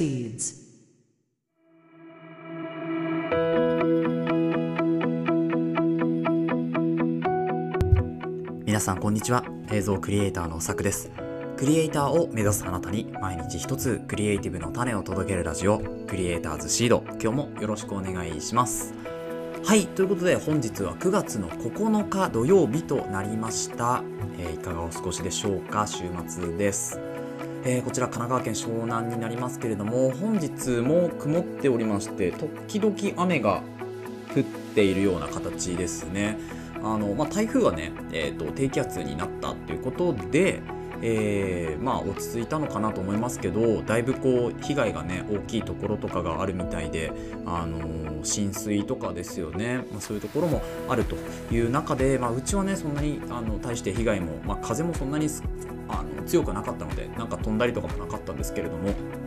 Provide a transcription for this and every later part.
proceeds. 皆さんこんにちは映像クリエイターのさくですクリエイターを目指すあなたに毎日一つクリエイティブの種を届けるラジオクリエイターズシード今日もよろしくお願いしますはいということで本日は9月の9日土曜日となりました、えーいかがお過ごしでしょうか週末ですえーこちら神奈川県湘南になりますけれども本日も曇っておりまして時々雨が降っているような形ですね。あの、まあ、台風がね、えー、と低気圧になったということで、えーまあ、落ち着いたのかなと思いますけどだいぶこう被害がね大きいところとかがあるみたいで、あのー浸水とかですよね、まあ、そういうところもあるという中で、まあ、うちはねそんなにあの対して被害も、まあ、風もそんなにあの強くなかったのでなんか飛んだりとかもなかったんですけれども。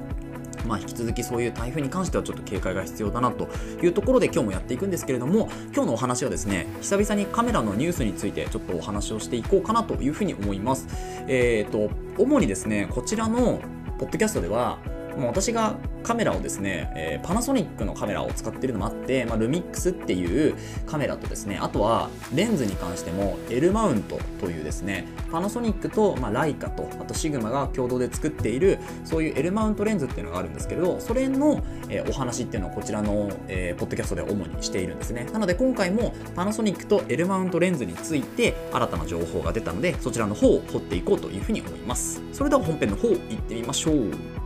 まあ、引き続きそういう台風に関してはちょっと警戒が必要だなというところで今日もやっていくんですけれども今日のお話はですね久々にカメラのニュースについてちょっとお話をしていこうかなというふうに思います。えー、と主にですねこちらのポッドキャストではもう私がカメラをですね、えーパナソニックのカメラを使ってるのもあって、まあ、ルミックスっていうカメラとですねあとはレンズに関しても L マウントというですねパナソニックと、まあ、ライカとあとシグマが共同で作っているそういう L マウントレンズっていうのがあるんですけどそれの、えーお話っていうのをこちらの、えーポッドキャストで主にしているんですね。なので今回もパナソニックと L マウントレンズについて新たな情報が出たのでそちらの方を掘っていこうというふうに思います。それでは本編の方行ってみましょう。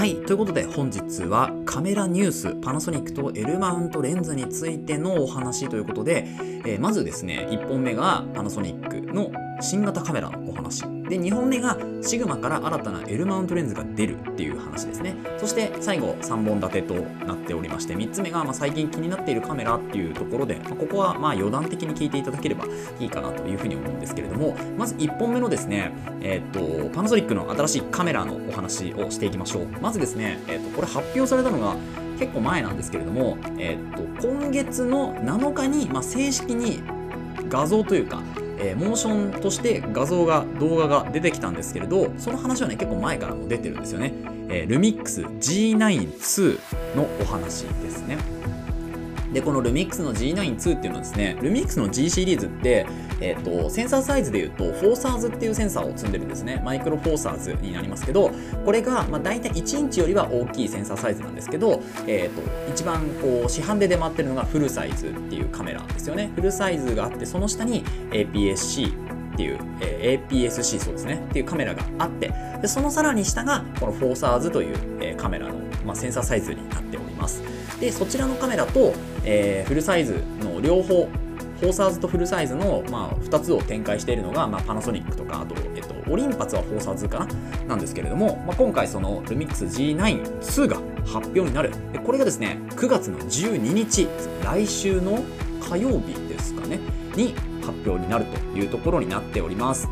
はい、ということで本日はカメラニュースパナソニックと L マウントレンズについてのお話ということで、えーまずですね1本目がパナソニックの新型カメラのお話。で2本目がシグマから新たな L マウントレンズが出るっていう話ですね。そして最後3本立てとなっておりまして3つ目がま最近気になっているカメラっていうところで、まここはまあ余談的に聞いていただければいいかなというふうに思うんですけれどもまず1本目のですねえーっとパナソニックの新しいカメラのお話をしていきましょう。まずですね、ねえーっとこれ発表されたのが結構前なんですけれども、えーっと今月の7日に、まあ、正式に画像というか、えーモーションとして画像が動画が出てきたんですけれどその話はね結構前からも出てるんですよね、えー、ルミックス G92 のお話ですね。でこのルミックスの G92 っていうのはですねルミックスの G シリーズって、えー、とセンサーサイズでいうとフォーサーズっていうセンサーを積んでるんですね。マイクロフォーサーズになりますけどこれが、まあ、大体1インチよりは大きいセンサーサイズなんですけど、えー、と一番こう市販で出回ってるのがフルサイズっていうカメラですよね。フルサイズがあってその下に APS-C っていう、えー APS-C そうですね。っていうカメラがあってでそのさらに下がこのフォーサーズという、えーカメラの、まあ、センサーサイズになっております。でそちらのカメラと、えーフルサイズの両方フォーサーズとフルサイズの、まあ、2つを展開しているのが、まあ、パナソニックとかあと、えっと、オリンパスはフォーサーズかななんですけれども、まあ、今回そのルミックス G92 が発表になる。でこれがですね9月の12日来週の火曜日ですかねに発表になるというところになっております。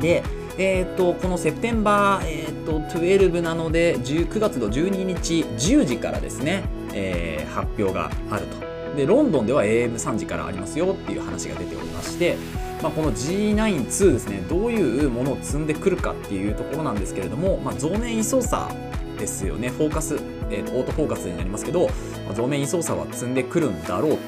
でえー、とこのセプテンバー、えー、と12なので9月の12日10時からですね、えー発表があると。でロンドンでは AM3 時からありますよっていう話が出ておりまして、まあ、この G92 ですねどういうものを積んでくるかっていうところなんですけれども、まあ、増面位操作ですよね。フォーカス、えーオートフォーカスになりますけど、まあ増面位操作は積んでくるんだろうと。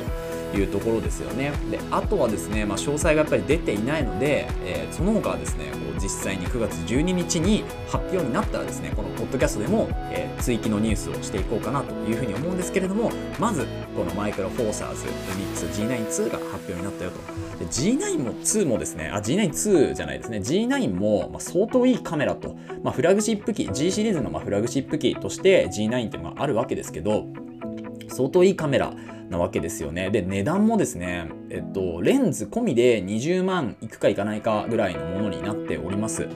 いうところですよね。であとはですね、まあ、詳細がやっぱり出ていないので、えーその他はですねこう実際に9月12日に発表になったらですねこのポッドキャストでも、えー追記のニュースをしていこうかなというふうに思うんですけれどもまずこのマイクロフォーサーズルミックス G92 が発表になったよと。G9 も2もですねあ G92 じゃないですね。G9 も、まあ、相当いいカメラと、まあ、フラグシップ機 G シリーズのまフラグシップ機として G9 っていうのがあるわけですけど相当いいカメラ。なわけですよね。で、値段もですね、えっと、レンズ込みで20万いくかいかないかぐらいのものになっております。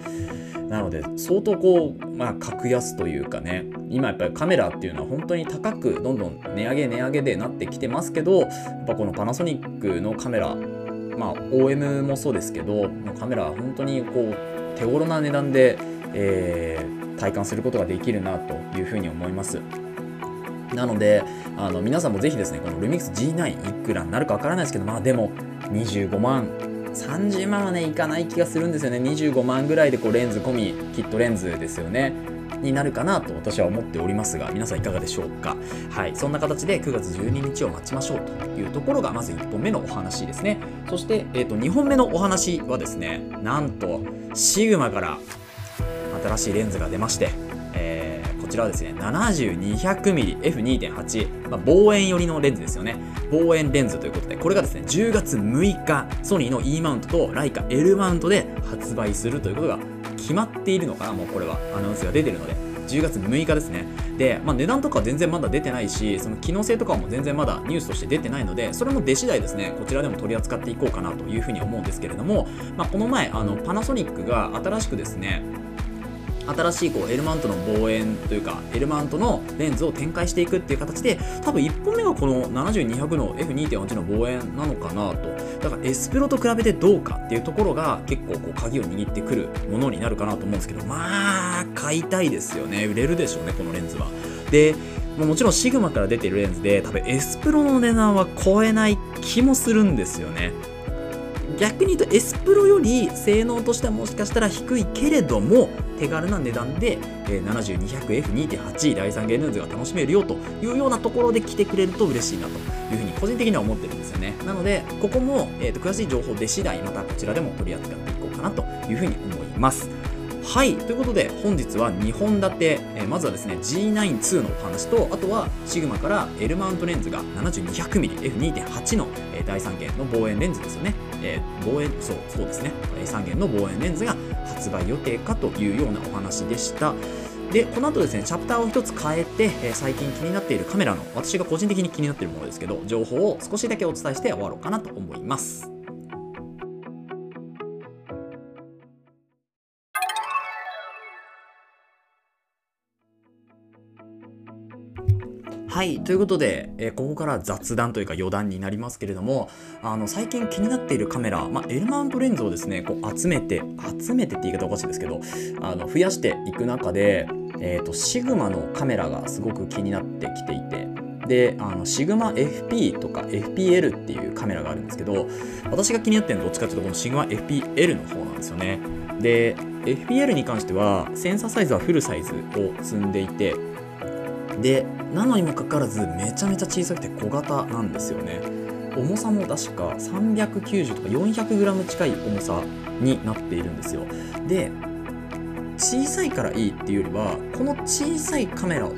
なので、相当こう、まあ、格安というかね、今やっぱりカメラっていうのは本当に高く、どんどん値上げ値上げでなってきてますけど、やっぱこのパナソニックのカメラ、まあ、OM もそうですけど、カメラは本当にこう、手頃な値段で、えー体感することができるなというふうに思います。なのであの皆さんもぜひですねこのルミックス G9 いくらになるかわからないですけどまあでも25万30万はねいかない気がするんですよね。25万ぐらいでこうレンズ込みキットレンズですよね。になるかなと私は思っておりますが皆さんいかがでしょうか。はい。そんな形で9月12日を待ちましょうというところがまず1本目のお話ですね。そして、えー、と2本目のお話はですねなんとシグマから新しいレンズが出ましてちらはですね 7200mmF2.8、まあ、望遠寄りのレンズですよね。望遠レンズということでこれがですね10月6日ソニーの E マウントとライカ L マウントで発売するということが決まっているのかなもうこれは。アナウンスが出てるので。10月6日ですね。で、まあ、値段とかは全然まだ出てないし、その機能性とかも全然まだニュースとして出てないので、それも出次第ですね、こちらでも取り扱っていこうかなというふうに思うんですけれども、まあ、この前、あのパナソニックが新しくですね、新しいこう L マントの望遠というか L マントのレンズを展開していくっていう形で多分1本目がこの7200の F2.8 の望遠なのかなと。だから S プロと比べてどうかっていうところが結構こう鍵を握ってくるものになるかなと思うんですけどまあ買いたいですよね。売れるでしょうねこのレンズは。でもちろんシグマから出てるレンズで多分 S プロの値段は超えない気もするんですよね。逆に言うと S プロより性能としてはもしかしたら低いけれども手軽な値段で、え 7200F2.8 第3ゲーズが楽しめるよというようなところで来てくれると嬉しいなというふうに個人的には思ってるんですよね。なのでここも、えーと、詳しい情報出次第またこちらでも取り扱っていこうかなというふうに思います。はいということで本日は2本立て、えー、まずはですね G92 のお話とあとはシグマから L マウントレンズが 7200mmF2.8 の、えー、第3弦の望遠レンズですよね、えー、望遠そうそうですね。3元の望遠レンズが発売予定かというようなお話でした。でこの後ですねチャプターを1つ変えて、えー、最近気になっているカメラの私が個人的に気になっているものですけど情報を少しだけお伝えして終わろうかなと思います。はい。ということで、えー、ここから雑談というか余談になりますけれども、あの、最近気になっているカメラ、まあ、L マウントレンズをですね、こう集めて、集めてって言い方おかしいですけど、あの、増やしていく中で、えっ、ー、と、シグマのカメラがすごく気になってきていて、であのシグマ FP とか FPL っていうカメラがあるんですけど私が気になってるのはどっちかっていうとこのシグマ FPL の方なんですよねで FPL に関してはセンサーサイズはフルサイズを積んでいてでなのにもかかわらずめちゃめちゃ小さくて小型なんですよね。重さも確か390とか 400g 近い重さになっているんですよ。で小さいからいいっていうよりはこの小さいカメラを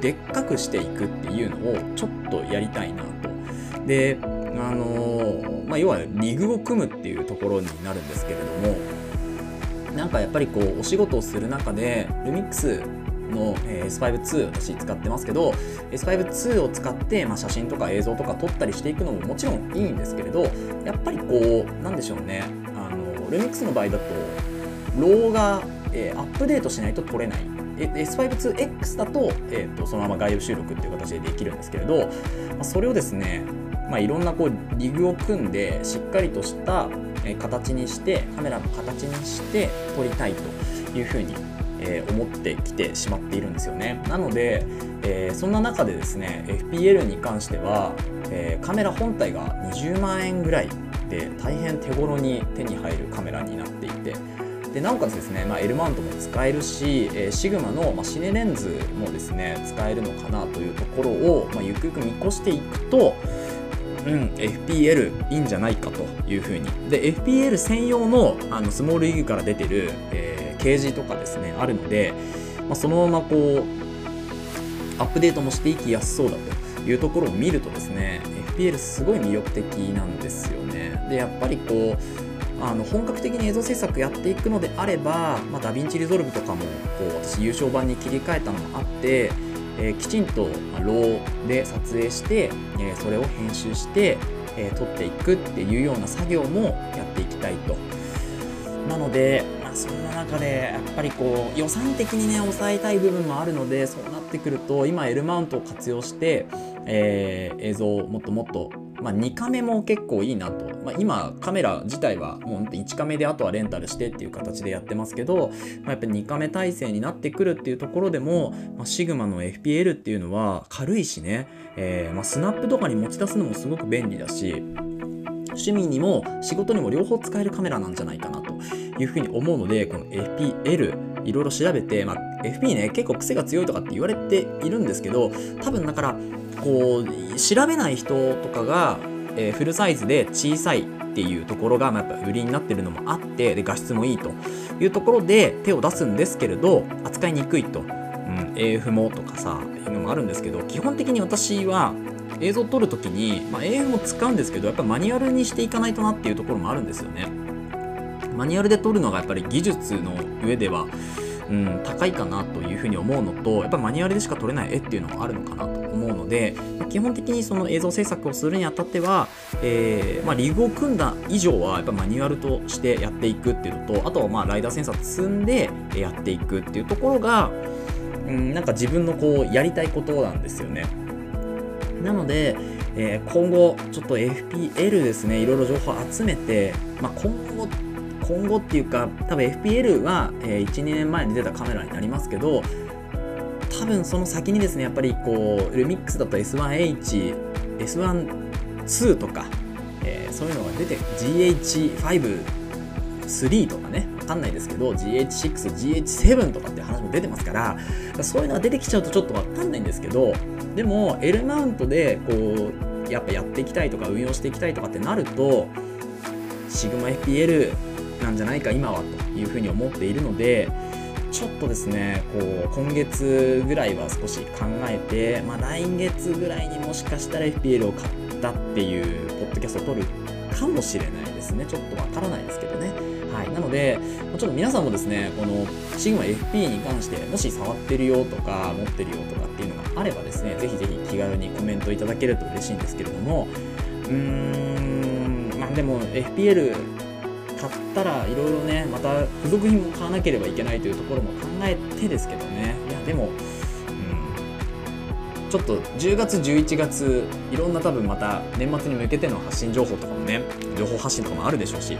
でっかくしていくっていうのをちょっとやりたいなと。であのー、まあ、要はリグを組むっていうところになるんですけれどもなんかやっぱりこうお仕事をする中でルミックスの、え S52 私使ってますけど S52 を使って、まあ、写真とか映像とか撮ったりしていくのももちろんいいんですけれどやっぱりこうなんでしょうね。あのルミックスの場合だとローが、えー、アップデートしないと撮れない。S52X だと,、えーと、そのまま外部収録っていう形でできるんですけれど、まあ、それをですね、まあ、いろんなこうリグを組んでしっかりとした形にしてカメラの形にして撮りたいというふうにえー、思ってきてしまっているんですよね。なので、えー、そんな中でですね FPL に関しては、えー、カメラ本体が20万円ぐらいで大変手頃に手に入るカメラになっていてでなおかつですね、まあ、L マウントも使えるし、えー、シグマの、まあ、シネレンズもですね使えるのかなというところを、まあ、ゆくゆく見越していくとうん、FPL いいんじゃないかというふうに。で FPL 専用のあの SmallRig から出てる、えケージとかですねあるので、まあ、そのままこうアップデートもしていきやすそうだというところを見るとですね FPL すごい魅力的なんですよね。でやっぱりこうあの本格的に映像制作やっていくのであれば、まあ、 DaVinci Resolve とかもこう私有償版に切り替えたのもあって、えー、きちんと RAW で撮影して、えー、それを編集して、えー、撮っていくっていうような作業もやっていきたいと。なのでそんな中でやっぱりこう予算的にね抑えたい部分もあるのでそうなってくると今 L マウントを活用して、えー、映像をもっともっとまあ、2カメも結構いいなと、まあ、今カメラ自体はもう1カメであとはレンタルしてっていう形でやってますけど、まあ、やっぱり2カメ体制になってくるっていうところでも、まあ、シグマの FPL っていうのは軽いしね、えーま、スナップとかに持ち出すのもすごく便利だし趣味にも仕事にも両方使えるカメラなんじゃないかなと。いうふうに思うのでこの FPL いろいろ調べて、まあ、FP ね結構癖が強いとかって言われているんですけど多分だからこう調べない人とかが、えー、フルサイズで小さいっていうところが、まあ、やっぱ売りになってるのもあってで画質もいいというところで手を出すんですけれど扱いにくいと、うん、AF もとかさいうのもあるんですけど基本的に私は映像を撮るときに、まあ、AF も使うんですけどやっぱマニュアルにしていかないとなっていうところもあるんですよね。マニュアルで撮るのがやっぱり技術の上ではうん、高いかなというふうに思うのとやっぱマニュアルでしか撮れない絵っていうのもあるのかなと思うので、まあ、基本的にその映像制作をするにあたっては、えーまあ、リグを組んだ以上はやっぱマニュアルとしてやっていくっていうのとあとはまあライダーセンサー積んでやっていくっていうところが、うん、なんか自分のこうやりたいことなんですよね。なので、えー、今後ちょっと FPL ですねいろいろ情報集めて、まあ、今後今後っていうか多分 FPL は、えー、12年前に出たカメラになりますけど多分その先にですねやっぱりこうルミックスだと S1H S12 とか、えー、そういうのが出て GH53 とかね分かんないですけど GH6、GH7 とかっていう話も出てますからそういうのが出てきちゃうとちょっと分かんないんですけどでも L マウントでこうやっぱやっていきたいとか運用していきたいとかってなるとシグマ FPL なんじゃないか今はというふうに思っているのでちょっとですねこう今月ぐらいは少し考えて、まあ、来月ぐらいにもしかしたら FPL を買ったっていうポッドキャストを撮るかもしれないですね。ちょっとわからないですけどね。はい。なのでちょっと皆さんもですねこのシグマ FP に関してもし触ってるよとか持ってるよとかっていうのがあればですねぜひぜひ気軽にコメントいただけると嬉しいんですけれどもうーんまあでも FPL 買ったらいろいろねまた付属品も買わなければいけないというところも考えてですけどねいやでも、うん、ちょっと10月11月いろんな多分また年末に向けての発信情報とかもね情報発信とかもあるでしょうし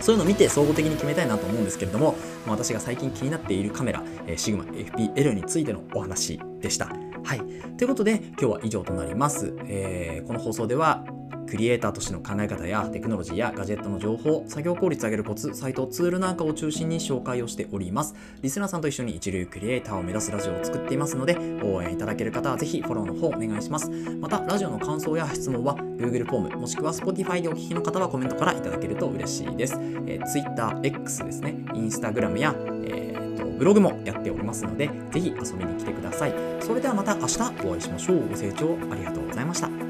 そういうのを見て総合的に決めたいなと思うんですけれども私が最近気になっているカメラ、えシグマ FPL についてのお話でした。はい。ということで今日は以上となります。えー、この放送ではクリエイターとしての考え方やテクノロジーやガジェットの情報、作業効率上げるコツ、サイト、ツールなんかを中心に紹介をしております。リスナーさんと一緒に一流クリエイターを目指すラジオを作っていますので、応援いただける方はぜひフォローの方お願いします。また、ラジオの感想や質問は Google フォーム、もしくは Spotify でお聞きの方はコメントからいただけると嬉しいです。えー、Twitter、X ですね、Instagram や、えーと、ブログもやっておりますので、ぜひ遊びに来てください。それではまた明日お会いしましょう。ご清聴ありがとうございました。